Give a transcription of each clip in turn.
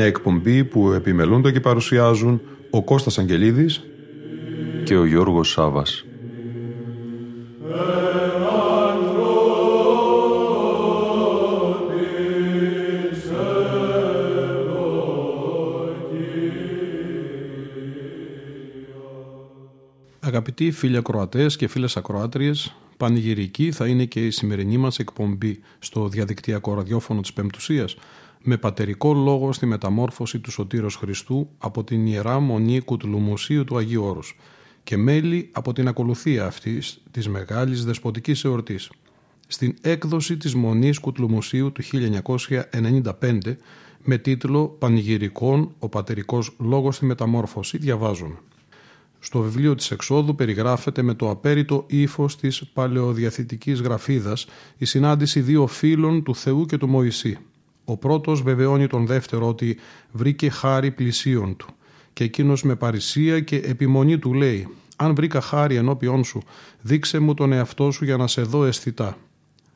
Μια εκπομπή που επιμελούνται και παρουσιάζουν ο Κώστας Αγγελίδης και ο Γιώργος Σάβας. Αγαπητοί φίλοι ακροατές και φίλες ακροάτριες, πανηγυρική θα είναι και η σημερινή μας εκπομπή στο διαδικτυακό ραδιόφωνο της Πεμπτουσίας με πατερικό λόγο στη μεταμόρφωση του Σωτήρος Χριστού από την Ιερά Μονή Κουτλουμουσίου του Αγίου Όρους και μέλη από την ακολουθία αυτής της μεγάλης δεσποτικής εορτής. Στην έκδοση της Μονής Κουτλουμουσίου του 1995 με τίτλο «Πανηγυρικών, ο πατερικός λόγος στη μεταμόρφωση» διαβάζουν. Στο βιβλίο της Εξόδου περιγράφεται με το απέριτο ύφος της παλαιοδιαθητικής γραφίδας η συνάντηση δύο φίλων του Θεού και του Μωυσή. Ο πρώτος βεβαιώνει τον δεύτερο ότι βρήκε χάρη πλησίον του και εκείνος με παρησία και επιμονή του λέει «Αν βρήκα χάρη ενώπιόν σου, δείξε μου τον εαυτό σου για να σε δω αισθητά».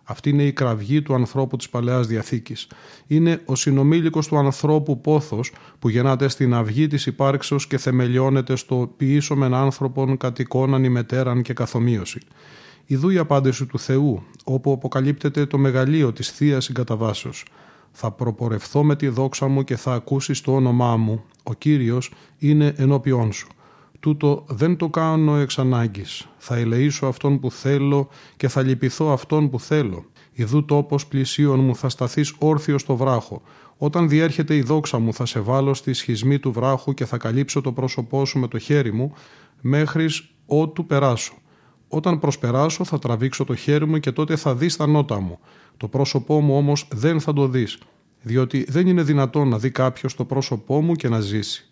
Αυτή είναι η κραυγή του ανθρώπου της Παλαιάς Διαθήκης. Είναι ο συνομήλικος του ανθρώπου πόθος που γεννάται στην αυγή της υπάρξεως και θεμελιώνεται στο ποιήσομεν άνθρωπον κατοικώναν ημετέραν και καθομοίωση. Ιδού η απάντηση του Θεού, όπου αποκαλύπτεται το μεγαλείο της θείας συγκαταβάσεως. Θα προπορευθώ με τη δόξα μου και θα ακούσεις το όνομά μου. Ο Κύριος είναι ενώπιόν σου. Τούτο δεν το κάνω εξ ανάγκης. Θα ελεήσω αυτόν που θέλω και θα λυπηθώ αυτόν που θέλω. Ιδού τόπος πλησίον μου θα σταθείς όρθιος στο βράχο. Όταν διέρχεται η δόξα μου θα σε βάλω στη σχισμή του βράχου και θα καλύψω το πρόσωπό σου με το χέρι μου μέχρι ότου περάσω. Όταν προσπεράσω θα τραβήξω το χέρι μου και τότε θα δεις τα νότα μου. Το πρόσωπό μου όμως δεν θα το δεις, διότι δεν είναι δυνατόν να δει κάποιος το πρόσωπό μου και να ζήσει.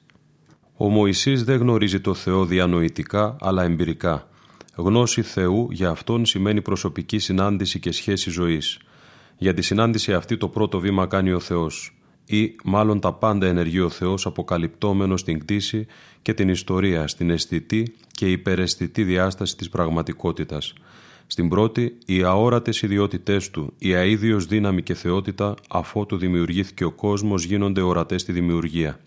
Ο Μωυσής δεν γνωρίζει το Θεό διανοητικά αλλά εμπειρικά. Γνώση Θεού για αυτόν σημαίνει προσωπική συνάντηση και σχέση ζωής. Για τη συνάντηση αυτή το πρώτο βήμα κάνει ο Θεός ή μάλλον τα πάντα ενεργεί ο Θεός αποκαλυπτόμενος στην κτήση και την ιστορία, στην αισθητή και υπεραισθητή διάσταση της πραγματικότητας. Στην πρώτη, οι αόρατες ιδιότητές του, η αίδιος δύναμη και θεότητα, αφότου δημιουργήθηκε ο κόσμος, γίνονται ορατές στη δημιουργία.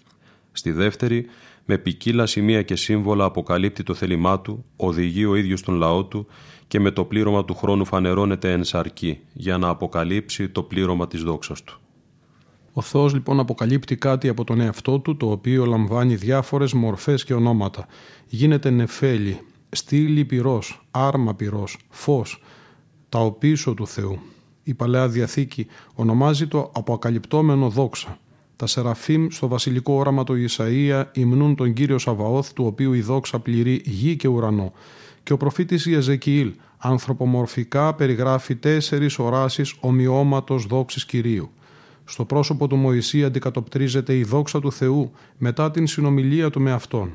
Στη δεύτερη, με ποικίλα σημεία και σύμβολα αποκαλύπτει το θέλημά του, οδηγεί ο ίδιος τον λαό του και με το πλήρωμα του χρόνου φανερώνεται εν σαρκή, για να αποκαλύψει το πλήρωμα της δόξας του. Ο Θεός λοιπόν αποκαλύπτει κάτι από τον εαυτό του, το οποίο λαμβάνει διάφορες μορφές και ονόματα. Γίνεται νεφέλη, στήλη πυρός, άρμα πυρός, φως, τα οπίσω του Θεού. Η Παλαιά Διαθήκη ονομάζει το αποκαλυπτόμενο δόξα. Τα Σεραφείμ στο βασιλικό όραμα του Ισαΐα υμνούν τον Κύριο Σαβαώθ του οποίου η δόξα πληρεί γη και ουρανό. Και ο προφήτης Ιεζεκιήλ ανθρωπομορφικά περιγράφει τέσσερις οράσεις ομοιώματος δόξης Κυρίου. Στο πρόσωπο του Μωυσή αντικατοπτρίζεται η δόξα του Θεού μετά την συνομιλία του με Αυτόν.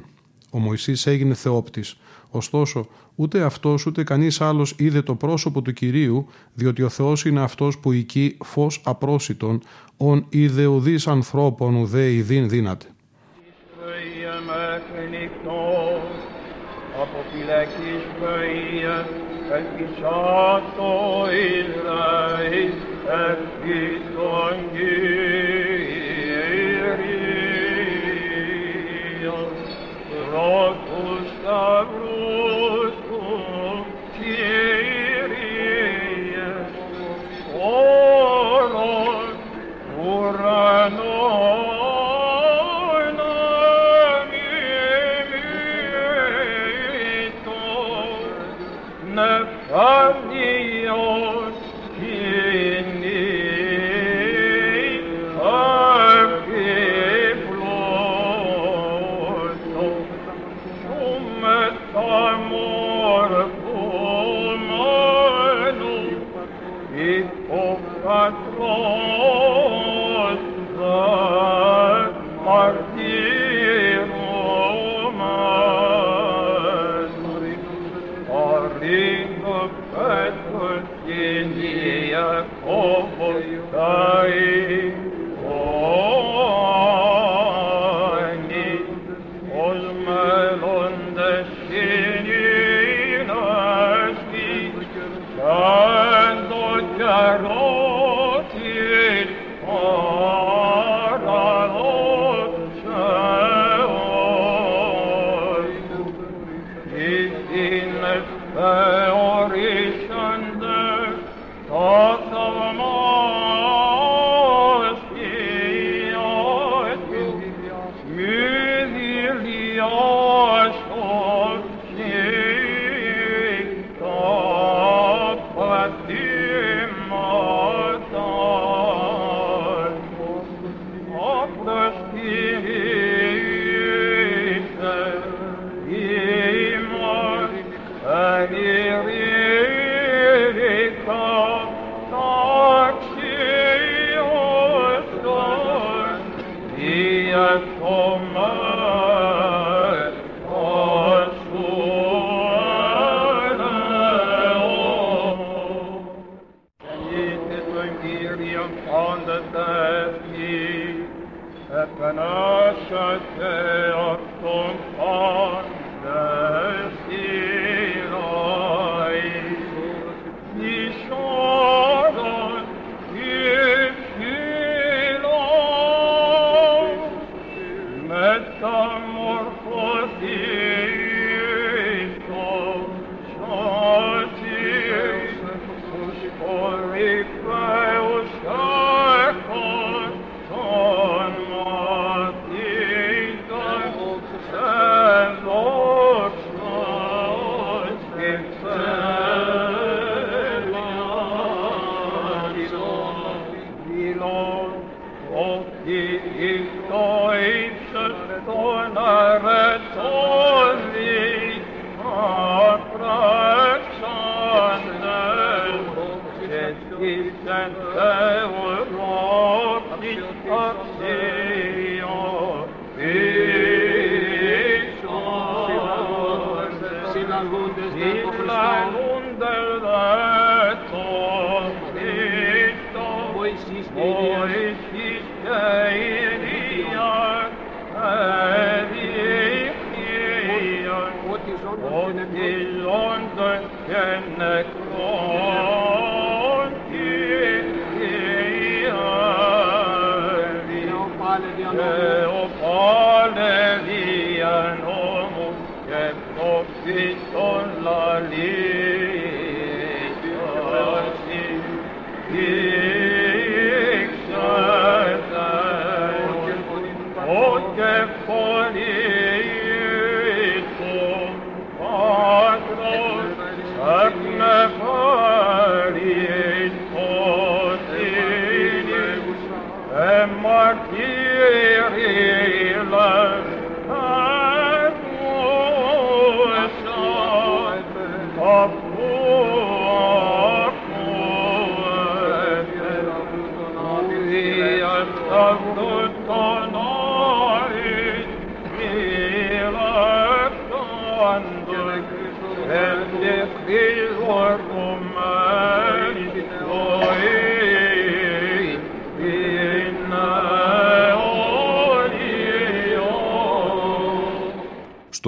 Ο Μωυσής έγινε θεόπτης, ωστόσο ούτε αυτός ούτε κανείς άλλος είδε το πρόσωπο του Κυρίου, διότι ο Θεός είναι αυτός που εκεί φως απρόσιτον, ον ιδεουδής ανθρώπων ουδέ ιδίν δύναται. Sabrus thy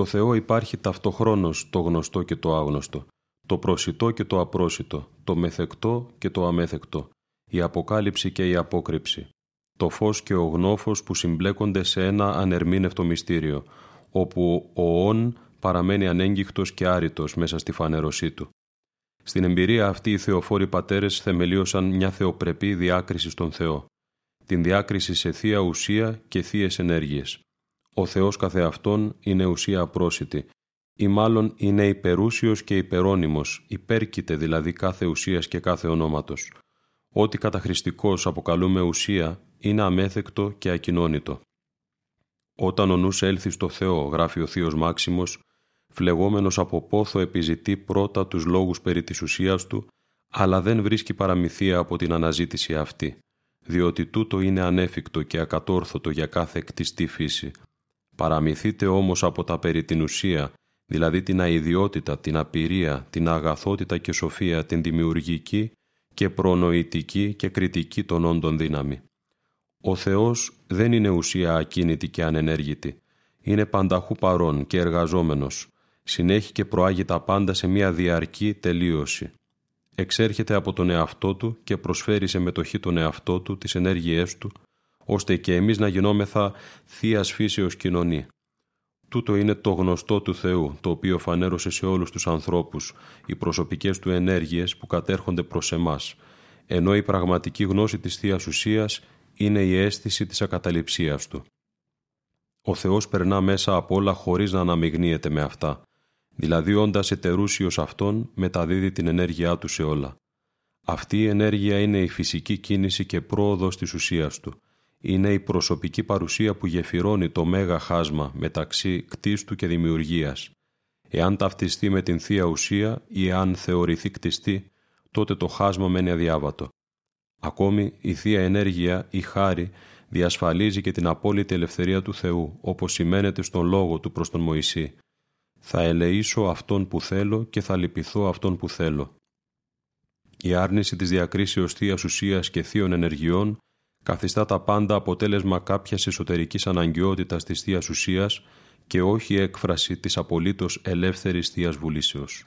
Στο Θεό υπάρχει ταυτοχρόνως το γνωστό και το άγνωστο, το προσιτό και το απρόσιτο, το μεθεκτό και το αμέθεκτο, η αποκάλυψη και η απόκρυψη, το φως και ο γνώφος που συμπλέκονται σε ένα ανερμήνευτο μυστήριο, όπου ο όν παραμένει ανέγγιχτος και άρρητος μέσα στη φανέρωσή του. Στην εμπειρία αυτή οι θεοφόροι πατέρες θεμελίωσαν μια θεοπρεπή διάκριση στον Θεό, την διάκριση σε θεία ουσία και θείες ενέργειες. Ο Θεός καθεαυτόν είναι ουσία απρόσιτη, ή μάλλον είναι υπερούσιος και υπερώνυμος, υπέρκειται δηλαδή κάθε ουσίας και κάθε ονόματος. Ό,τι καταχρηστικός αποκαλούμε ουσία είναι αμέθεκτο και ακοινώνητο. Όταν ο νους έλθει στο Θεό, γράφει ο Θείος Μάξιμος, φλεγόμενος από πόθο επιζητεί πρώτα τους λόγους περί της ουσίας του, αλλά δεν βρίσκει παραμυθία από την αναζήτηση αυτή, διότι τούτο είναι ανέφικτο και ακατόρθωτο για κάθε κτιστή φύση. Παραμυθείτε όμως από τα περί την ουσία, δηλαδή την αειδιότητα, την απειρία, την αγαθότητα και σοφία, την δημιουργική και προνοητική και κριτική των όντων δύναμη. Ο Θεός δεν είναι ουσία ακίνητη και ανενέργητη. Είναι πανταχού παρόν και εργαζόμενος. Συνέχει και προάγει τα πάντα σε μια διαρκή τελείωση. Εξέρχεται από τον εαυτό του και προσφέρει σε μετοχή τον εαυτό του τις ενέργειές του, ώστε και εμείς να γινόμεθα θείας φύσεως κοινωνή. Τούτο είναι το γνωστό του Θεού, το οποίο φανέρωσε σε όλους τους ανθρώπους οι προσωπικές του ενέργειες που κατέρχονται προς εμάς, ενώ η πραγματική γνώση της θείας Ουσίας είναι η αίσθηση της ακαταληψίας του. Ο Θεός περνά μέσα από όλα χωρίς να αναμειγνύεται με αυτά, δηλαδή όντας ετερούσιος Αυτόν μεταδίδει την ενέργειά του σε όλα. Αυτή η ενέργεια είναι η φυσική κίνηση και πρόοδος της ουσίας του. Είναι η προσωπική παρουσία που γεφυρώνει το μέγα χάσμα μεταξύ κτίστου και δημιουργίας. Εάν ταυτιστεί με την Θεία Ουσία ή αν θεωρηθεί κτιστή, τότε το χάσμα μένει αδιάβατο. Ακόμη η Θεία Ενέργεια, η Χάρη, διασφαλίζει και την απόλυτη ελευθερία του Θεού, όπως σημαίνεται στον λόγο του προς τον Μωυσή. «Θα ελεήσω αυτόν που θέλω και θα λυπηθώ αυτόν που θέλω». Η άρνηση της διακρίσεως Θείας Ουσίας και Θείων Ενεργειών καθιστά τα πάντα αποτέλεσμα κάποιας εσωτερικής αναγκαιότητας της θεία Ουσίας και όχι έκφραση της απολύτως ελεύθερης θεία Βουλήσεως.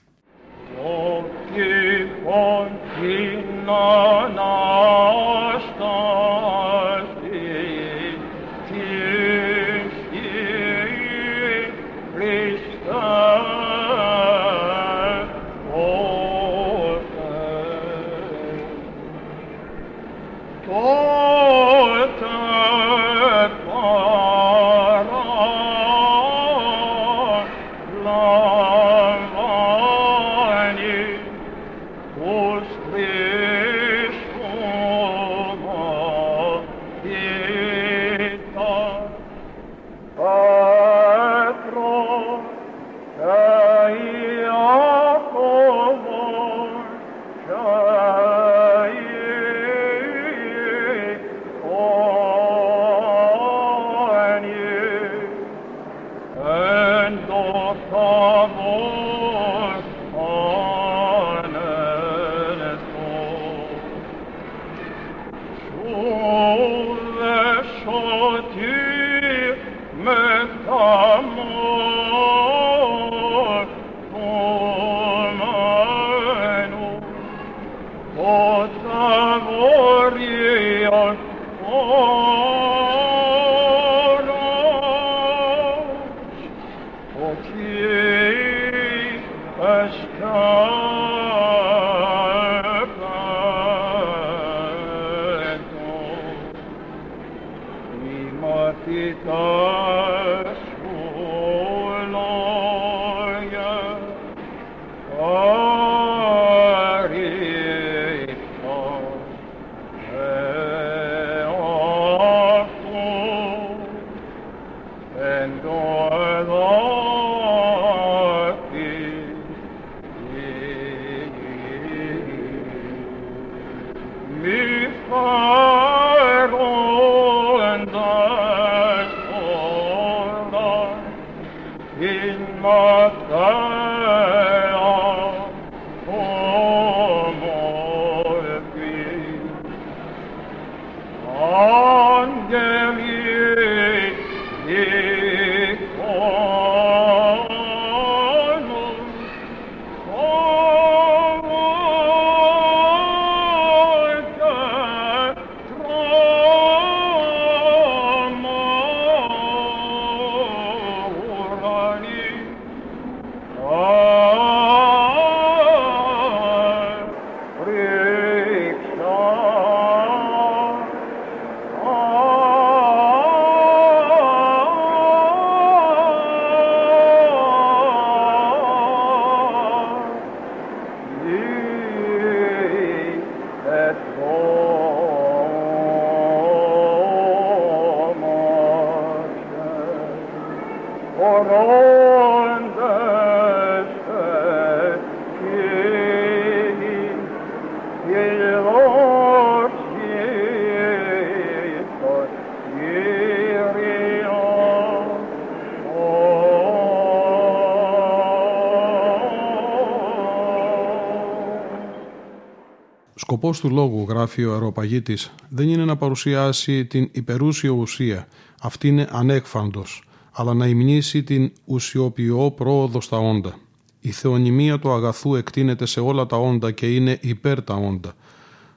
Σκοπός του λόγου, γράφει ο αεροπαγίτη, δεν είναι να παρουσιάσει την υπερούσια ουσία. Αυτή είναι ανέκφαντος αλλά να υμνήσει την ουσιοποιώ πρόοδο στα όντα. Η θεονημία του αγαθού εκτείνεται σε όλα τα όντα και είναι υπέρ τα όντα.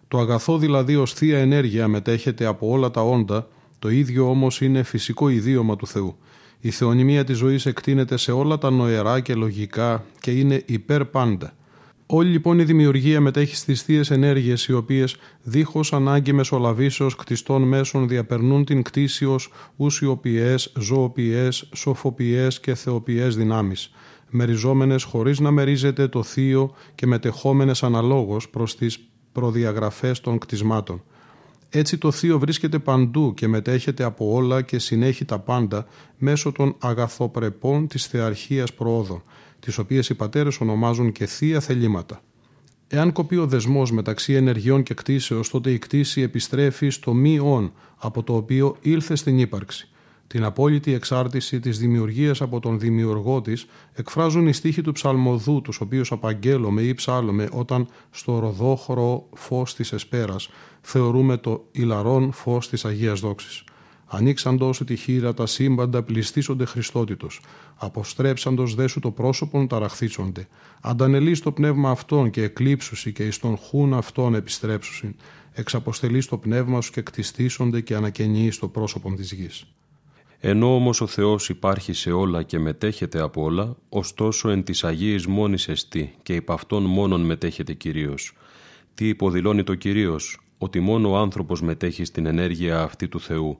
Το αγαθό δηλαδή ως θεία ενέργεια μετέχεται από όλα τα όντα, το ίδιο όμως είναι φυσικό ιδίωμα του Θεού. Η θεονημία της ζωής εκτείνεται σε όλα τα νοερά και λογικά και είναι υπέρ πάντα. Όλη λοιπόν η δημιουργία μετέχει στις θείες ενέργειες, οι οποίες δίχως ανάγκη μεσολαβήσεως κτιστών μέσων διαπερνούν την κτήση ως ουσιοποιές, ζωοποιές, σοφοποιές και θεοποιές δυνάμεις, μεριζόμενες χωρίς να μερίζεται το θείο και μετεχόμενες αναλόγως προς τις προδιαγραφές των κτισμάτων. Έτσι το θείο βρίσκεται παντού και μετέχεται από όλα και συνέχει τα πάντα μέσω των αγαθοπρεπών της θεαρχίας προόδων τις οποίες οι πατέρες ονομάζουν και θεία θελήματα. Εάν κοπεί ο δεσμός μεταξύ ενεργειών και κτήσεως, τότε η κτήση επιστρέφει στο μη όν, από το οποίο ήλθε στην ύπαρξη. Την απόλυτη εξάρτηση της δημιουργίας από τον δημιουργό της εκφράζουν οι στίχοι του ψαλμοδού, τους οποίους απαγγέλουμε ή ψάλλουμε όταν στο ροδόχωρο φως της εσπέρας θεωρούμε το ηλαρόν φως της Αγίας Δόξης. Ανοίξαντος τη χείρα τα σύμπαντα πληστήσονται Χριστότητος. Αποστρέψαντος δέσου το πρόσωπον ταραχθήσονται. Αντανελείς το πνεύμα αυτών και εκλείψουσι και εις τον χούν αυτών επιστρέψουσιν. Εξαποστελείς το πνεύμα σου και κτιστήσονται και ανακαινείς το πρόσωπον της γης. Ενώ όμως ο Θεός υπάρχει σε όλα και μετέχεται από όλα, ωστόσο εν της Αγίης μόνης εστί και υπ' αυτόν μόνον μετέχεται Κυρίως. Τι υποδηλώνει το Κυρίως, ότι μόνο ο άνθρωπος μετέχει στην ενέργεια αυτή του Θεού,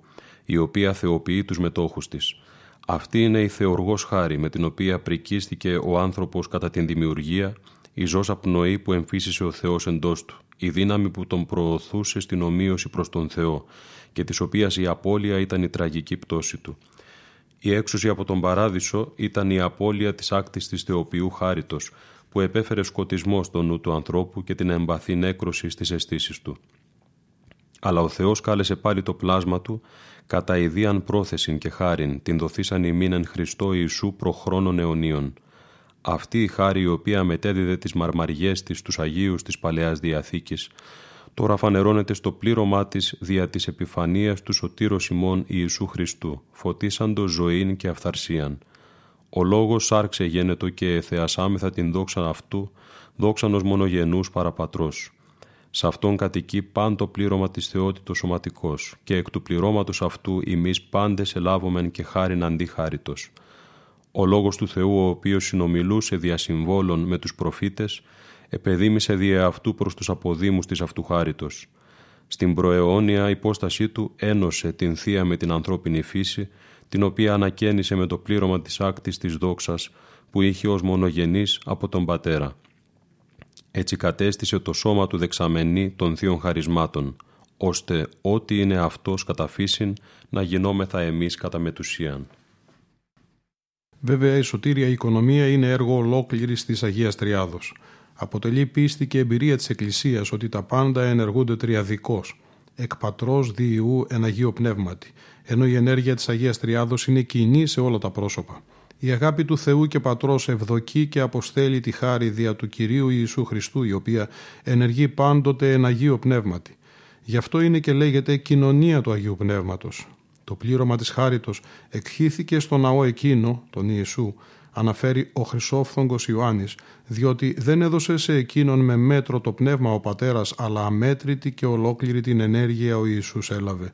η οποία θεοποιεί τους μετόχους της. Αυτή είναι η θεοργός χάρη με την οποία πρικίστηκε ο άνθρωπος κατά την δημιουργία, η ζώσα πνοή που εμφύσισε ο Θεός εντός του, η δύναμη που τον προωθούσε στην ομοίωση προς τον Θεό και της οποίας η απώλεια ήταν η τραγική πτώση του. Η έξωση από τον παράδεισο ήταν η απώλεια της άκτης της θεοποιού χάριτος, που επέφερε σκοτισμό στο νου του ανθρώπου και την εμπαθή νέκρωση στις αισθήσεις του. Αλλά ο Θεός κάλεσε πάλι το πλάσμα του κατά ιδίαν πρόθεσιν και χάριν την δοθήσαν ημίν εν Χριστώ Ιησού προχρόνων αιωνίων. Αυτή η χάρη η οποία μετέδιδε τις μαρμαριές της στους Αγίους της Παλαιάς Διαθήκης, τώρα φανερώνεται στο πλήρωμά της δια της επιφανίας του Σωτήρος ημών Ιησού Χριστού, φωτίσαντο ζωήν και αυθαρσίαν. Ο λόγος σάρξε γένετο και θεασάμεθα την δόξα αυτού, δόξανος μονογενούς παραπατρός. Σε αυτόν κατοικεί πάντο πλήρωμα της θεότητος σωματικός και εκ του πληρώματος αυτού εμείς πάντες ελάβομεν και χάριν αντίχάριτος. Ο λόγος του Θεού ο οποίος συνομιλούσε δια συμβόλων με τους προφήτες επεδίμησε δια αυτού προς τους αποδήμους της αυτουχάριτος. Στην προαιώνια υπόστασή του ένωσε την θεία με την ανθρώπινη φύση την οποία ανακαίνισε με το πλήρωμα της άκτης της δόξας που είχε ως μονογενής από τον Πατέρα. Έτσι κατέστησε το σώμα του δεξαμενή των θείων χαρισμάτων, ώστε ό,τι είναι αυτός κατά φύσιν να γινόμεθα εμείς κατά μετουσίαν. Βέβαια η σωτήρια οικονομία είναι έργο ολόκληρης της Αγίας Τριάδος. Αποτελεί πίστη και εμπειρία της Εκκλησίας ότι τα πάντα ενεργούνται τριαδικώς, εκ πατρός διηγού εν Αγίο Πνεύματι, ενώ η ενέργεια της Αγίας Τριάδος είναι κοινή σε όλα τα πρόσωπα. Η αγάπη του Θεού και Πατρός ευδοκεί και αποστέλει τη χάρη δια του Κυρίου Ιησού Χριστού, η οποία ενεργεί πάντοτε εν Αγίο Πνεύματι. Γι' αυτό είναι και λέγεται κοινωνία του Αγίου Πνεύματος. Το πλήρωμα της χάριτος εκχύθηκε στο ναό εκείνο, τον Ιησού, αναφέρει ο Χρυσόφθογκος Ιωάννης, διότι δεν έδωσε σε εκείνον με μέτρο το πνεύμα ο Πατέρας, αλλά αμέτρητη και ολόκληρη την ενέργεια ο Ιησούς έλαβε.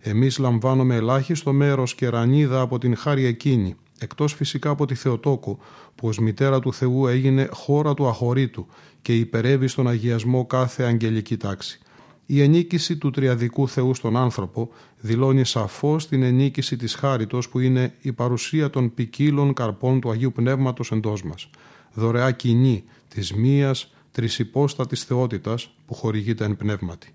Εμείς λαμβάνουμε ελάχιστο μέρος και ρανίδα από την χάρη εκείνη, εκτός φυσικά από τη Θεοτόκο, που ως μητέρα του Θεού έγινε χώρα του αχωρήτου και υπερεύει στον αγιασμό κάθε αγγελική τάξη. Η ενίκηση του τριαδικού Θεού στον άνθρωπο δηλώνει σαφώς την ενίκηση της χάριτος που είναι η παρουσία των ποικίλων καρπών του Αγίου Πνεύματος εντός μας. Δωρεά κοινή της μίας τρισυπόστατης θεότητας που χορηγείται εν πνεύματι.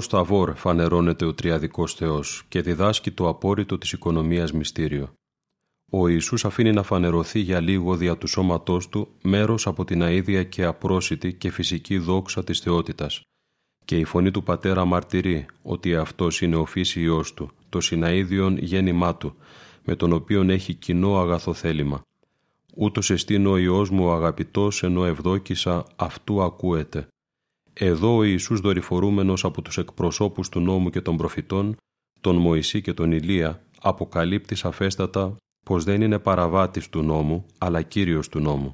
Σταβόρ φανερώνεται ο Τριαδικός Θεός και διδάσκει το απόρριτο της οικονομίας μυστήριο. Ο Ιησούς αφήνει να φανερωθεί για λίγο δια του σώματός του μέρος από την αίδια και απρόσιτη και φυσική δόξα της θεότητας. Και η φωνή του Πατέρα μαρτυρεί ότι αυτός είναι ο φύσιος του, το συναΐδιον γέννημά του, με τον οποίον έχει κοινό αγαθοθέλημα. Ούτως εστίν ο Υιός μου ο αγαπητός ενώ ευδόκησα αυτού ακούεται. Εδώ ο Ιησούς δορυφορούμενος από τους εκπροσώπους του νόμου και των προφητών, τον Μωυσή και τον Ηλία, αποκαλύπτει σαφέστατα πως δεν είναι παραβάτης του νόμου, αλλά κύριος του νόμου.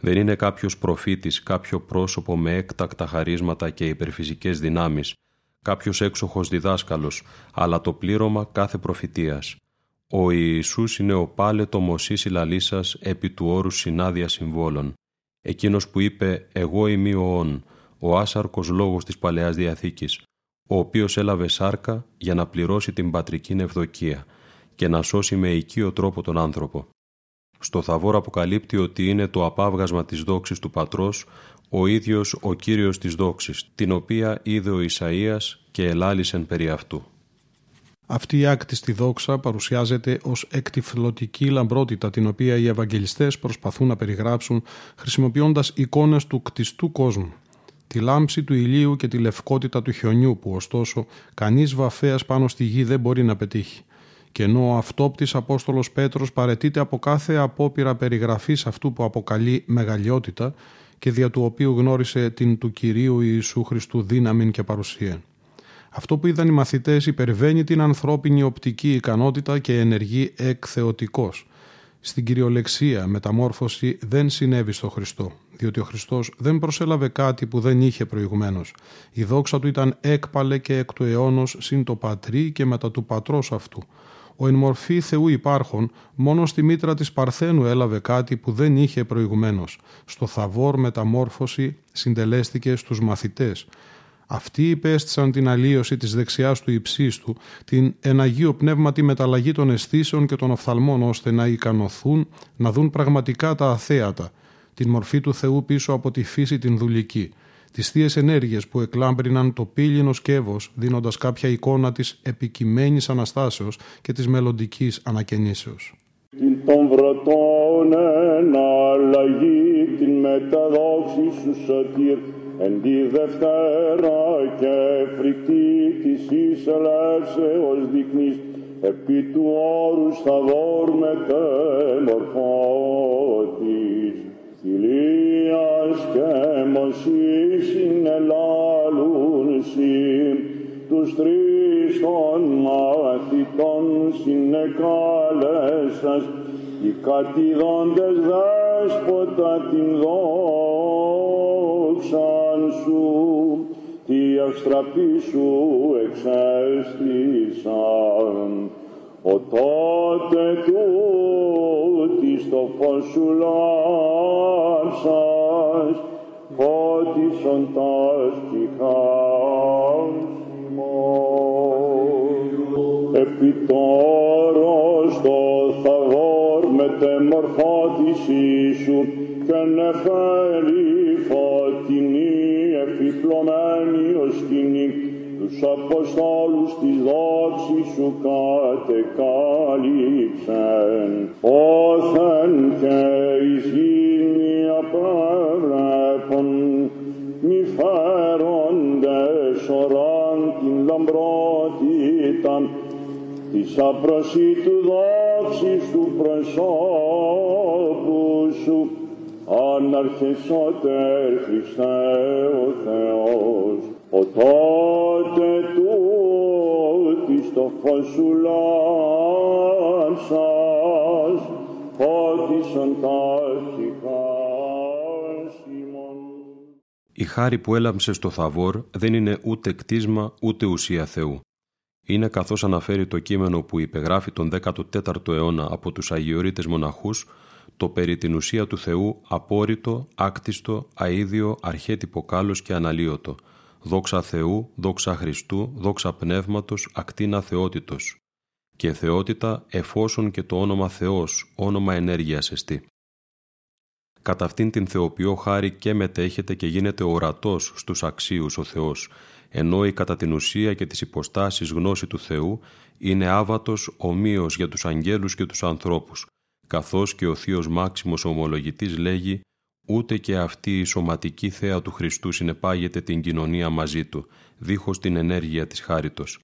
Δεν είναι κάποιος προφήτης, κάποιο πρόσωπο με έκτακτα χαρίσματα και υπερφυσικές δυνάμεις, κάποιος έξοχος διδάσκαλος, αλλά το πλήρωμα κάθε προφητείας. Ο Ιησούς είναι ο πάλετο μοσής συλλαλήσας επί του όρου συνάδεια συμβόλων. Εκείνος που είπε «Εγώ είμαι ο όν», ο άσαρκος λόγος της Παλαιάς Διαθήκης, ο οποίος έλαβε σάρκα για να πληρώσει την πατρική ευδοκία και να σώσει με οικείο τρόπο τον άνθρωπο. Στο Θαβόρ αποκαλύπτει ότι είναι το απάβγασμα της δόξης του Πατρός ο ίδιος ο Κύριος της δόξης, την οποία είδε ο Ισαΐας και ελάλησεν περί αυτού. Αυτή η άκτιστη δόξα παρουσιάζεται ως εκτιφλωτική λαμπρότητα την οποία οι Ευαγγελιστές προσπαθούν να περιγράψουν χρησιμοποιώντας εικόνες του κτιστού κόσμου τη λάμψη του ηλίου και τη λευκότητα του χιονιού που ωστόσο κανείς βαφέας πάνω στη γη δεν μπορεί να πετύχει. Και ενώ ο αυτόπτης Απόστολος Πέτρος παρετείται από κάθε απόπειρα περιγραφής αυτού που αποκαλεί μεγαλειότητα και δια του οποίου γνώρισε την του Κυρίου Ιησού Χριστού δύναμη και παρουσία. Αυτό που είδαν οι μαθητές υπερβαίνει την ανθρώπινη οπτική ικανότητα και ενεργεί εκθεωτικός. Στην κυριολεξία μεταμόρφωση δεν συνέβη στο Χριστό διότι ο Χριστός δεν προσέλαβε κάτι που δεν είχε προηγουμένως. Η δόξα του ήταν έκπαλε και εκ του αιώνος συν το πατρί και μετά του πατρός αυτού. Ο εν μορφή Θεού υπάρχων μόνο στη μήτρα της Παρθένου έλαβε κάτι που δεν είχε προηγουμένως. Στο θαβόρ μεταμόρφωση συντελέστηκε στους μαθητές. Αυτοί υπέστησαν την αλλίωση της δεξιάς του υψίστου, την εναγείο πνεύματι μεταλλαγή των αισθήσεων και των οφθαλμών, ώστε να ικανοθούν, να δουν πραγματικά τα αθέατα, την μορφή του Θεού πίσω από τη φύση την δουλική, τις θείες ενέργειες που εκλάμπριναν το πύλινο σκεύος, δίνοντας κάποια εικόνα της επικειμένης Αναστάσεως και της μελλοντικής ανακαινήσεως. Την των βρωτών εν αλλαγή, την μεταδόξη σου σωτήρ, εν τη Δευτέρα και φρικτή της εις ελεύσεως δεικνύς, επί του όρου σταυρ μετεμορφώτης, θηλίας και μοσής συνελάλουν συν, τους τρεις των μαθητών συνεκάλεσας, οι κατηδόντες δέσποτα την δόξαν σου, τι αστραπή σου εξέστησαν. Ο τότε τούτης το φως σου λάμψας, φώτισον τα στιχάς Επιτόρος το θαγόρ μετεμορφώτησή σου και νεφέλη φωτεινή εφιπλωμένη ως σκηνή τους Αποστόλους της δόξης σου κατεκάλυψεν όθεν και εις γήνη απρέπον μη φέροντες οράν την λαμπρότητα της απροσίτου δόξης του προσώπου σου αναρχεσότερ Χριστέ ο Θεός ο τότε τούτης το φως σου λάμψας φώτισαν τα Η χάρη που έλαμψε στο Θαβόρ δεν είναι ούτε κτίσμα ούτε ουσία Θεού. Είναι καθώς αναφέρει το κείμενο που υπεγράφει τον 14ο αιώνα από τους Αγιορείτες μοναχούς το περί την ουσία του Θεού απόρριτο, άκτιστο, αίδιο, αρχέτυπο κάλος και αναλύωτο. Δόξα Θεού, δόξα Χριστού, δόξα Πνεύματος, ακτίνα Θεότητος. Και θεότητα εφόσον και το όνομα Θεός, όνομα ενέργειας εστί. Κατά αυτήν την θεοποιώ χάρη και μετέχεται και γίνεται ορατός στους αξίους ο Θεός, ενώ η κατά την ουσία και τις υποστάσεις γνώση του Θεού είναι άβατος ομοίως για τους αγγέλους και τους ανθρώπους, καθώς και ο Θείος Μάξιμος Ομολογητής λέγει «Ούτε και αυτή η σωματική θέα του Χριστού συνεπάγεται την κοινωνία μαζί του, δίχως την ενέργεια της χάριτος».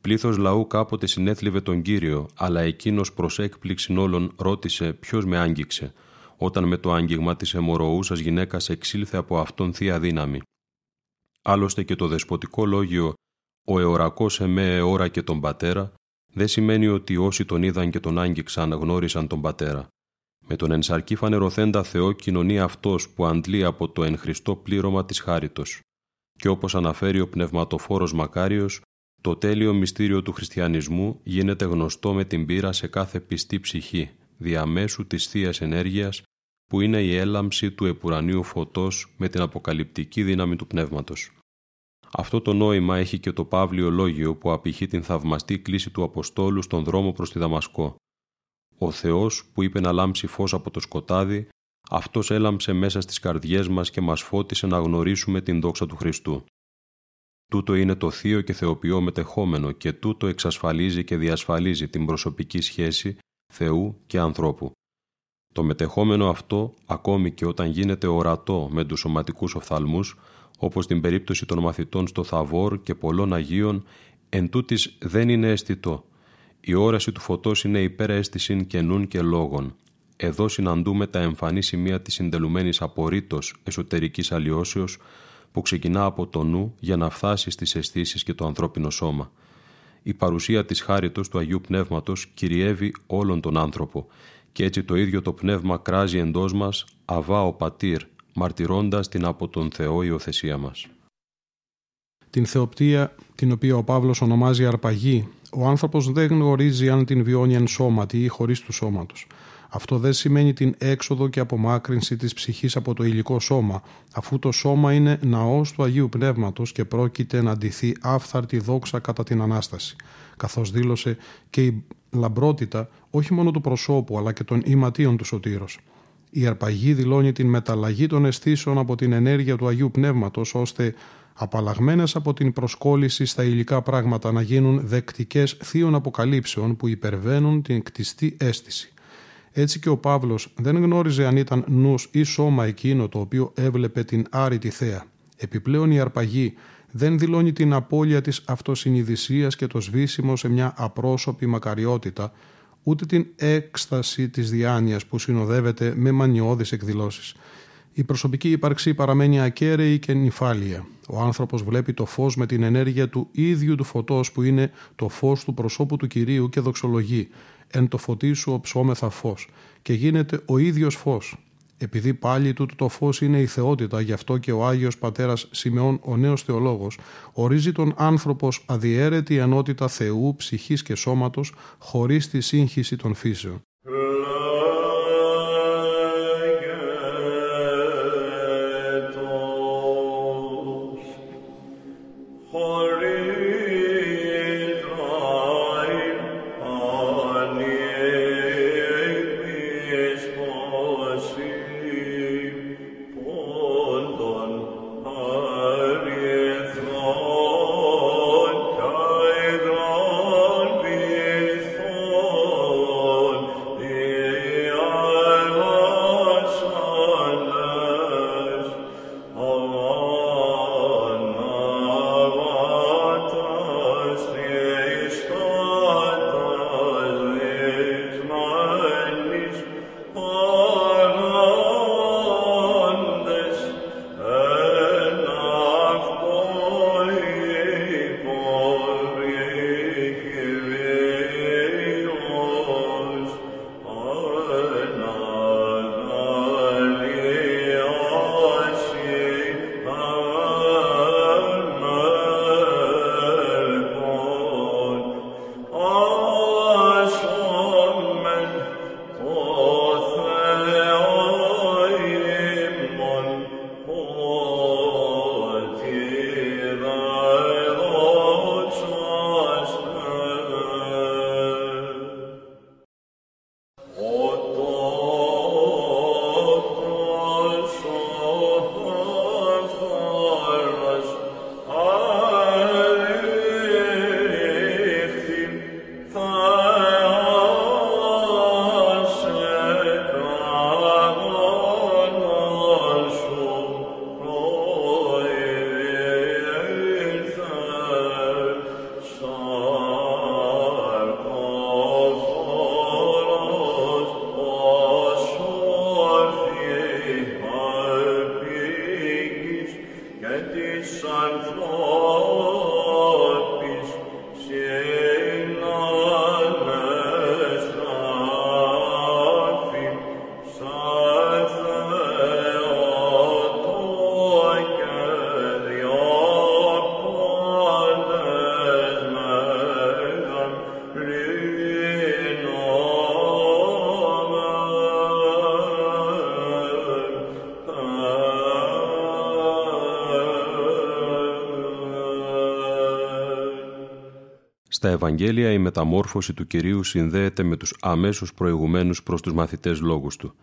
Πλήθος λαού κάποτε συνέθλιβε τον Κύριο, αλλά εκείνος προς έκπληξη όλων ρώτησε ποιος με άγγιξε, όταν με το άγγιγμα της αιμορροούσας γυναίκας εξήλθε από αυτόν θεία δύναμη. Άλλωστε και το δεσποτικό λόγιο «Ο εωρακός εμέ εώρα και τον πατέρα» δεν σημαίνει ότι όσοι τον είδαν και τον άγγιξαν γνώρισαν τον πατέρα. Με τον ενσαρκή φανερωθέντα Θεό κοινωνεί αυτός που αντλεί από το εν Χριστώ πλήρωμα της χάριτος. Και όπως αναφέρει ο πνευματοφόρος Μακάριος, το τέλειο μυστήριο του χριστιανισμού γίνεται γνωστό με την πείρα σε κάθε πιστή ψυχή, διαμέσου της θείας ενέργειας που είναι η έλαμψη του επουρανίου φωτός με την αποκαλυπτική δύναμη του πνεύματος. Αυτό το νόημα έχει και το Παύλιο Λόγιο που απηχεί την θαυμαστή κλίση του Αποστόλου στον δρόμο προς τη Δαμασκό. Ο Θεός που είπε να λάμψει φως από το σκοτάδι, αυτός έλαμψε μέσα στις καρδιές μας και μας φώτισε να γνωρίσουμε την δόξα του Χριστού. Τούτο είναι το θείο και θεοποιό μετεχόμενο και τούτο εξασφαλίζει και διασφαλίζει την προσωπική σχέση Θεού και ανθρώπου. Το μετεχόμενο αυτό, ακόμη και όταν γίνεται ορατό με τους σωματικούς οφθαλμούς, όπως στην περίπτωση των μαθητών στο Θαβόρ και πολλών Αγίων, εν τούτης δεν είναι αισθητό. Η όραση του φωτός είναι υπεραίσθηση και νουν και λόγων. Εδώ συναντούμε τα εμφανή σημεία της συντελουμένης απορρίτως εσωτερικής αλλοιώσεως που ξεκινά από το νου για να φτάσει στις αισθήσεις και το ανθρώπινο σώμα. Η παρουσία της χάριτος του Αγίου Πνεύματος κυριεύει όλον τον άνθρωπο και έτσι το ίδιο το πνεύμα κράζει εντός μας αβά ο πατήρ, μαρτυρώντας την από τον Θεό υιοθεσία μας. Την θεοπτία την οποία ο Παύλος ονομάζει αρπαγή, ο άνθρωπος δεν γνωρίζει αν την βιώνει εν σώματι ή χωρίς του σώματος. Αυτό δεν σημαίνει την έξοδο και απομάκρυνση της ψυχής από το υλικό σώμα, αφού το σώμα είναι ναός του Αγίου Πνεύματος και πρόκειται να ντυθεί άφθαρτη δόξα κατά την Ανάσταση, καθώς δήλωσε και η λαμπρότητα όχι μόνο του προσώπου αλλά και των ηματίων του σωτήρος. Η αρπαγή δηλώνει την μεταλλαγή των αισθήσεων από την ενέργεια του Αγίου Πνεύματος ώστε απαλλαγμένες από την προσκόλληση στα υλικά πράγματα να γίνουν δεκτικές θείων αποκαλύψεων που υπερβαίνουν την κτιστή αίσθηση. Έτσι και ο Παύλος δεν γνώριζε αν ήταν νους ή σώμα εκείνο το οποίο έβλεπε την άρρητη θέα. Επιπλέον η αρπαγή δεν δηλώνει την απώλεια της αυτοσυνειδησίας και το σβήσιμο σε μια απρόσωπη μακαριότητα, ούτε την έκσταση της διάνοιας που συνοδεύεται με μανιώδεις εκδηλώσεις. Η προσωπική ύπαρξη παραμένει ακέραιη και νυφάλια. Ο άνθρωπος βλέπει το φως με την ενέργεια του ίδιου του φωτός που είναι το φως του προσώπου του Κυρίου και δοξολογεί «Εν το φωτί σου οψόμεθα φως» και γίνεται ο ίδιος φως. Επειδή πάλι τούτο το φως είναι η θεότητα, γι' αυτό και ο Άγιος Πατέρας Σιμεών, ο νέος θεολόγος, ορίζει τον άνθρωπος αδιέρετη ενότητα Θεού, ψυχής και σώματος, χωρίς τη σύγχυση των φύσεων. Στα Ευαγγέλια η μεταμόρφωση του Κυρίου συνδέεται με τους αμέσως προηγουμένους προς τους μαθητές λόγους του.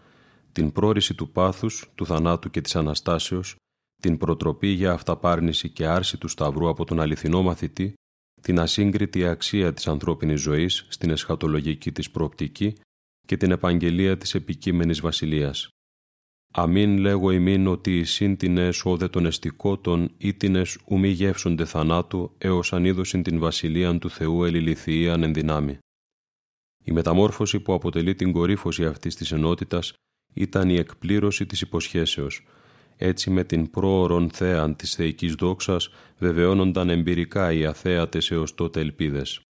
Την πρόρηση του πάθους, του θανάτου και της Αναστάσεως, την προτροπή για αυταπάρνηση και άρση του Σταυρού από τον αληθινό μαθητή, την ασύγκριτη αξία της ανθρώπινης ζωής στην εσχατολογική της προοπτική και την επαγγελία της επικείμενης βασιλείας. Αμήν λέγω ημίν ότι συν την έσοδε των εστικότων ήτινες ουμή γεύσονται θανάτου έως ανίδωσιν την βασιλείαν του Θεού ελιληθείαν εν δυνάμει. Η μεταμόρφωση που αποτελεί την κορύφωση αυτής της ενότητας ήταν η εκπλήρωση της υποσχέσεως. Έτσι με την πρόωρον θέαν της θεϊκής δόξας βεβαιώνονταν εμπειρικά οι αθέατες έως τότε ελπίδες.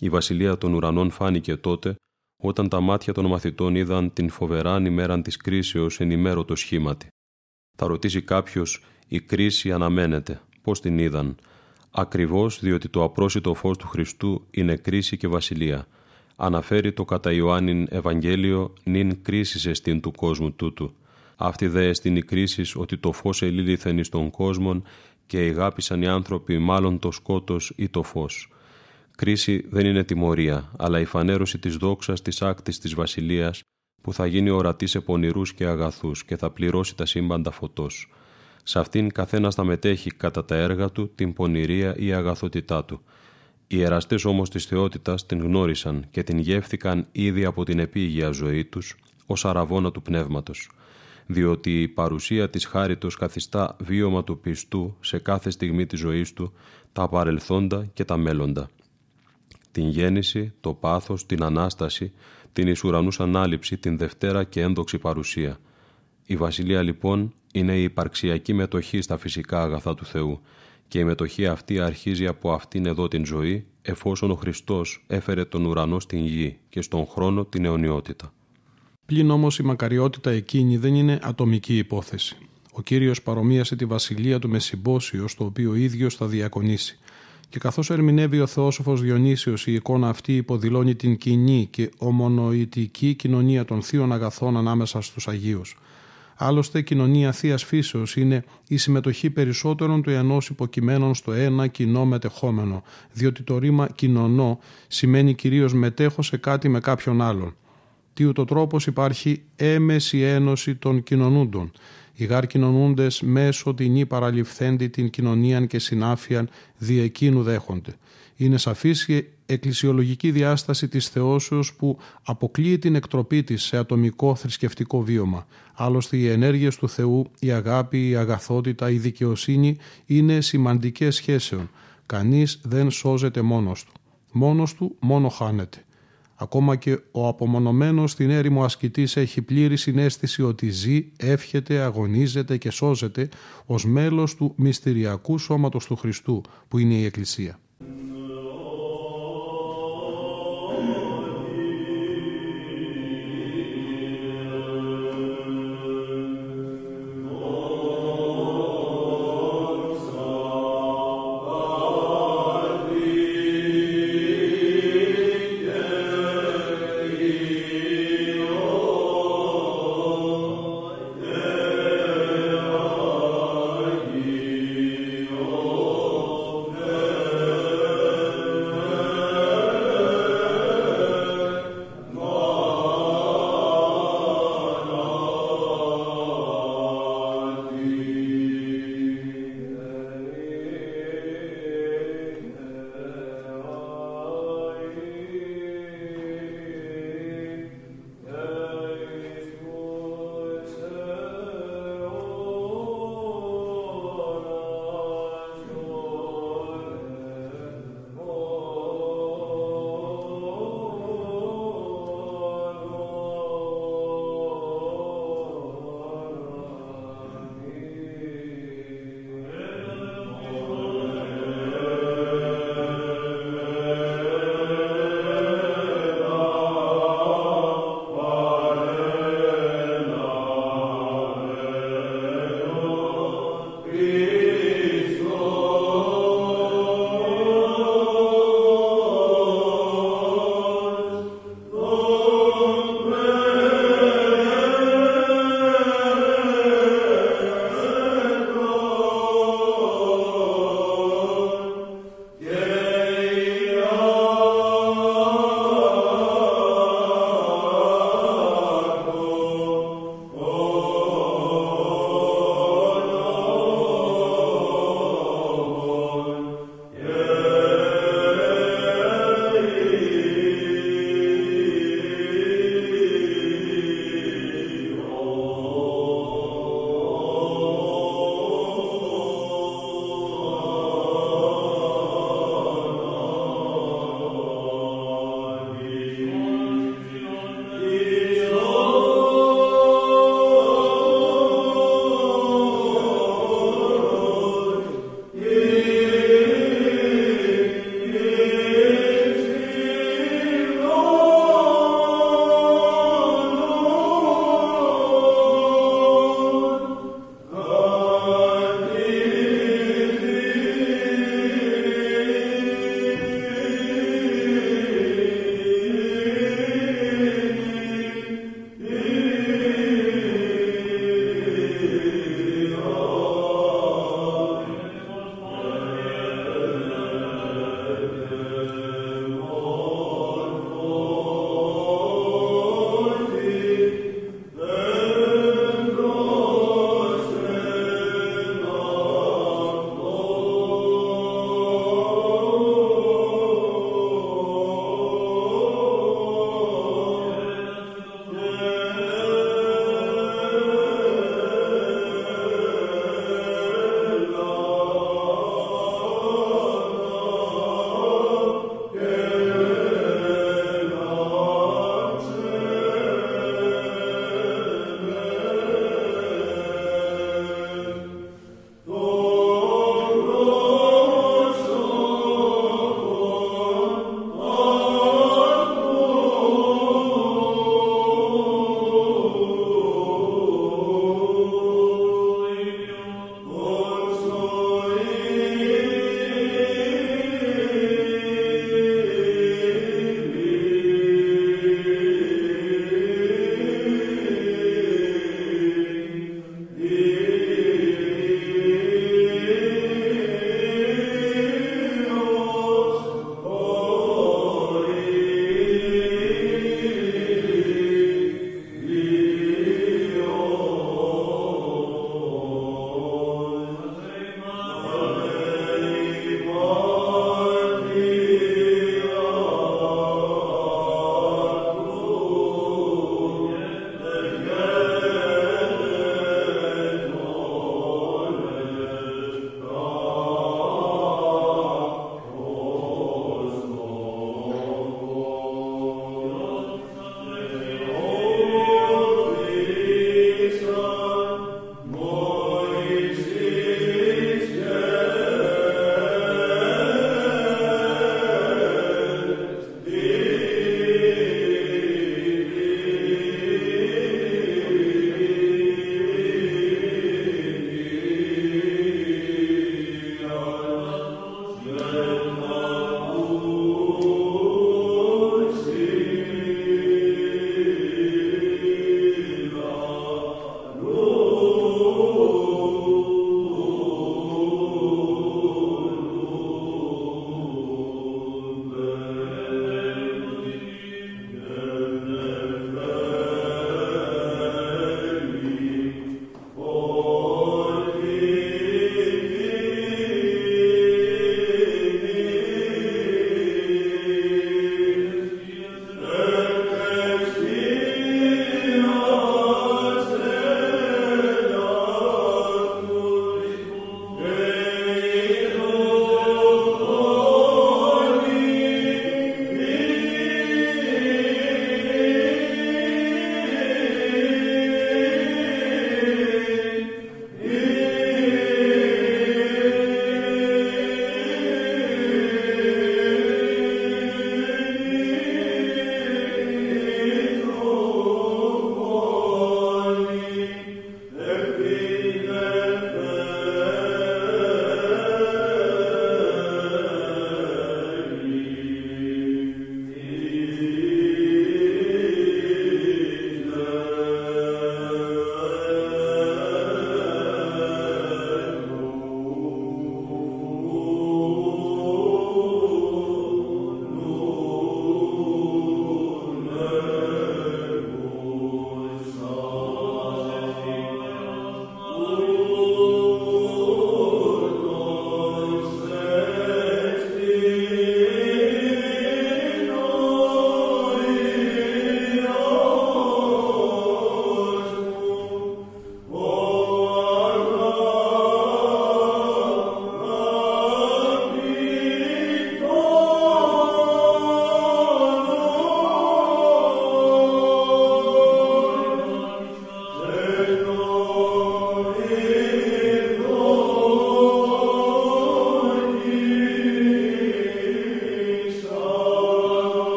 Η βασιλεία των ουρανών φάνηκε τότε όταν τα μάτια των μαθητών είδαν την φοβεράν ημέραν της κρίσεως ενημέρωτο σχήματι. Θα ρωτήσει κάποιος, η κρίση αναμένεται. Πώς την είδαν; Ακριβώς διότι το απρόσιτο φως του Χριστού είναι κρίση και βασιλεία. Αναφέρει το κατά Ιωάννην Ευαγγέλιο νυν κρίση εστίν του κόσμου τούτου. Αυτή δε εστίν η κρίση ότι το φως ελήληθεν εις τον κόσμον και εγάπησαν οι άνθρωποι μάλλον το σκότος ή το φως. Κρίση δεν είναι τιμωρία, αλλά η φανέρωση της δόξας της άκτης της βασιλείας που θα γίνει ορατή σε πονηρούς και αγαθούς και θα πληρώσει τα σύμπαντα φωτός. Σε αυτήν καθένας θα μετέχει κατά τα έργα του την πονηρία ή αγαθότητά του. Οι εραστές όμως της θεότητας την γνώρισαν και την γεύθηκαν ήδη από την επίγεια ζωή τους ως αραβόνα του πνεύματος. διότι η παρουσία της χάριτος καθιστά βίωμα του πιστού σε κάθε στιγμή της ζωής του, τα παρελθόντα και τα μέλλοντα. Την γέννηση, το πάθος, την Ανάσταση, την εις ανάληψη, την Δευτέρα και ένδοξη παρουσία. Η Βασιλεία λοιπόν είναι η υπαρξιακή μετοχή στα φυσικά αγαθά του Θεού και η μετοχή αυτή αρχίζει από αυτήν εδώ την ζωή εφόσον ο Χριστός έφερε τον ουρανό στην γη και στον χρόνο την αιωνιότητα. Πλην όμως η μακαριότητα εκείνη δεν είναι ατομική υπόθεση. Ο Κύριος παρομοίασε τη βασιλεία του με συμπόσιο στο οποίο ο ίδιος θα διακονήσει. Και καθώς ερμηνεύει ο Θεόσοφος Διονύσιος η εικόνα αυτή υποδηλώνει την κοινή και ομονοητική κοινωνία των θείων αγαθών ανάμεσα στους Αγίους. Άλλωστε, η κοινωνία θείας φύσεως είναι η συμμετοχή περισσότερων του ενός υποκειμένων στο ένα κοινό μετεχόμενο, διότι το ρήμα κοινωνώ σημαίνει κυρίως μετέχω σε κάτι με κάποιον άλλον. Τι ούτω τρόπος υπάρχει έμεση ένωση των κοινωνούντων. Οι γάρ κοινωνούντε μέσω την ή παραληφθέντη την κοινωνίαν και συνάφιαν δι' εκείνου δέχονται. Είναι σαφής η εκκλησιολογική διάσταση της θεώσεως που αποκλείει την εκτροπή της σε ατομικό θρησκευτικό βίωμα. Άλλωστε οι ενέργειες του Θεού, η αγάπη, η αγαθότητα, η δικαιοσύνη είναι σημαντικές σχέσεων. Κανείς δεν σώζεται μόνος του. Μόνος του μόνο χάνεται. Ακόμα και ο απομονωμένος στην έρημο ασκητής έχει πλήρη συνέστηση ότι ζει, εύχεται, αγωνίζεται και σώζεται ως μέλος του μυστηριακού σώματος του Χριστού που είναι η Εκκλησία.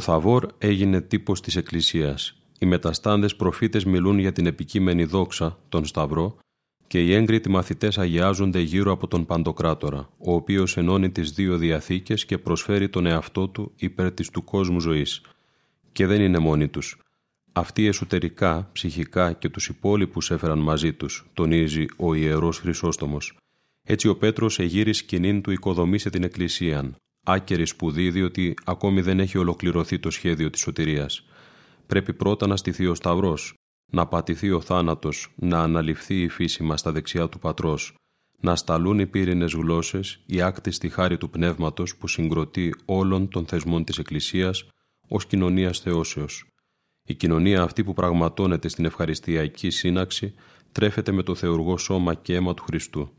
Το Θαβόρ έγινε τύπος της Εκκλησίας. Οι μεταστάντες προφήτες μιλούν για την επικείμενη δόξα, τον Σταυρό, και οι έγκριτοι μαθητές αγιάζονται γύρω από τον Παντοκράτορα, ο οποίος ενώνει τις δύο διαθήκες και προσφέρει τον εαυτό του υπέρ της του κόσμου ζωής. Και δεν είναι μόνοι τους. Αυτοί εσωτερικά, ψυχικά και τους υπόλοιπους έφεραν μαζί τους, τονίζει ο Ιερός Χρυσόστομος. Έτσι ο Πέτρος εγείρει σκηνήν του οικοδομήσε την Εκκλησίαν. Άκερη σπουδή διότι ακόμη δεν έχει ολοκληρωθεί το σχέδιο της σωτηρίας. Πρέπει πρώτα να στηθεί ο Σταυρός, να πατηθεί ο θάνατος, να αναλυφθεί η φύση μας στα δεξιά του Πατρός, να σταλούν οι πύρινες γλώσσες, η άκτιστη χάρη του Πνεύματος που συγκροτεί όλων των θεσμών της Εκκλησίας ως κοινωνίας θεώσεως. Η κοινωνία αυτή που πραγματώνεται στην ευχαριστιακή σύναξη τρέφεται με το θεουργό σώμα και αίμα του Χριστού.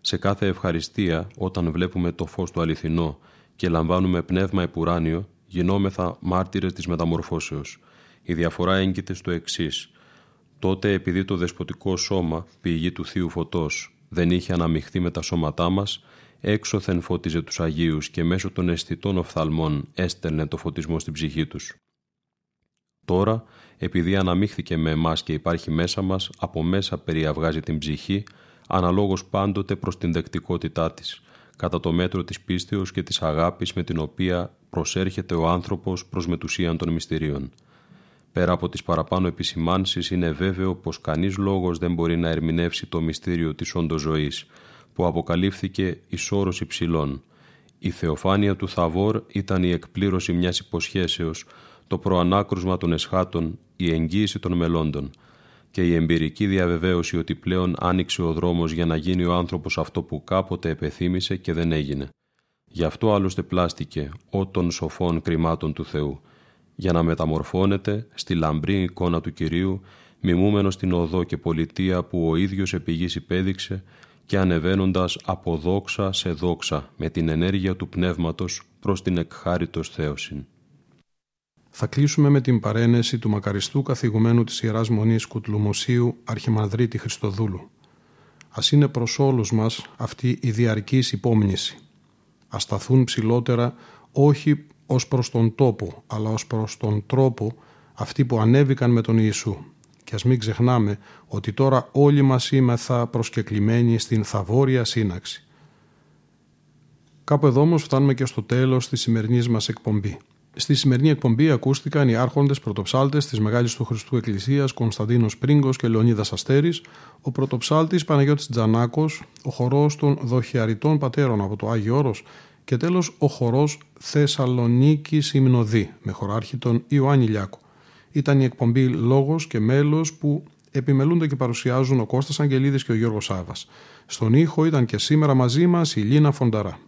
Σε κάθε ευχαριστία, όταν βλέπουμε το φως του αληθινό και λαμβάνουμε πνεύμα επουράνιο, γινόμεθα μάρτυρες της μεταμορφώσεως. Η διαφορά έγκυται στο εξής. Τότε επειδή το δεσποτικό σώμα, πηγή του Θείου Φωτός, δεν είχε αναμειχθεί με τα σώματά μας, έξωθεν φώτιζε τους Αγίους και μέσω των αισθητών οφθαλμών έστελνε το φωτισμό στην ψυχή τους. Τώρα, επειδή αναμίχθηκε με εμάς και υπάρχει μέσα μας, από μέσα περιαυγάζει την ψυχή, αναλόγως πάντοτε προς την δεκτικότητά της, κατά το μέτρο της πίστεως και της αγάπης με την οποία προσέρχεται ο άνθρωπος προς μετουσίαν των μυστηρίων. Πέρα από τις παραπάνω επισημάνσεις είναι βέβαιο πως κανείς λόγος δεν μπορεί να ερμηνεύσει το μυστήριο της όντως ζωής, που αποκαλύφθηκε εις όρος υψηλών. Η θεοφάνεια του Θαβόρ ήταν η εκπλήρωση μιας υποσχέσεως, το προανάκρουσμα των εσχάτων, η εγγύηση των μελώντων και η εμπειρική διαβεβαίωση ότι πλέον άνοιξε ο δρόμος για να γίνει ο άνθρωπος αυτό που κάποτε επεθύμησε και δεν έγινε. Γι' αυτό άλλωστε πλάστηκε «ο των σοφών κρυμάτων του Θεού», για να μεταμορφώνεται στη λαμπρή εικόνα του Κυρίου, μιμούμενος στην οδό και πολιτεία που ο ίδιος επιγής υπέδειξε και ανεβαίνοντας από δόξα σε δόξα με την ενέργεια του Πνεύματος προς την εκχάριτος θέωσιν. Θα κλείσουμε με την παρένεση του μακαριστού καθηγουμένου της Ιεράς Μονής Κουτλουμοσίου Αρχιμανδρίτη Χριστοδούλου. Ας είναι προς όλους μας αυτή η διαρκής υπόμνηση. Ας σταθούν ψηλότερα όχι ως προς τον τόπο, αλλά ως προς τον τρόπο αυτοί που ανέβηκαν με τον Ιησού. Και ας μην ξεχνάμε ότι τώρα όλοι μας είμεθα προσκεκλημένοι στην θαβόρια σύναξη. Κάπου εδώ όμως φτάνουμε και στο τέλος της σημερινής μας εκπομπής. Στη σημερινή εκπομπή ακούστηκαν οι άρχοντες πρωτοψάλτες της Μεγάλης του Χριστού Εκκλησίας Κωνσταντίνος Πρίγκος και Λεωνίδας Αστέρης, ο πρωτοψάλτης Παναγιώτης Τζανάκος, ο χορός των Δοχιαριτών Πατέρων από το Άγιο Όρος και τέλος ο χορός Θεσσαλονίκης Υμνοδή με χωράρχη τον Ιωάννη Λιάκο. Ήταν η εκπομπή Λόγος και Μέλος που επιμελούνται και παρουσιάζουν ο Κώστας Αγγελίδης και ο Γιώργος Σάβας. Στον ήχο ήταν και σήμερα μαζί μας η Λίνα Φονταρά.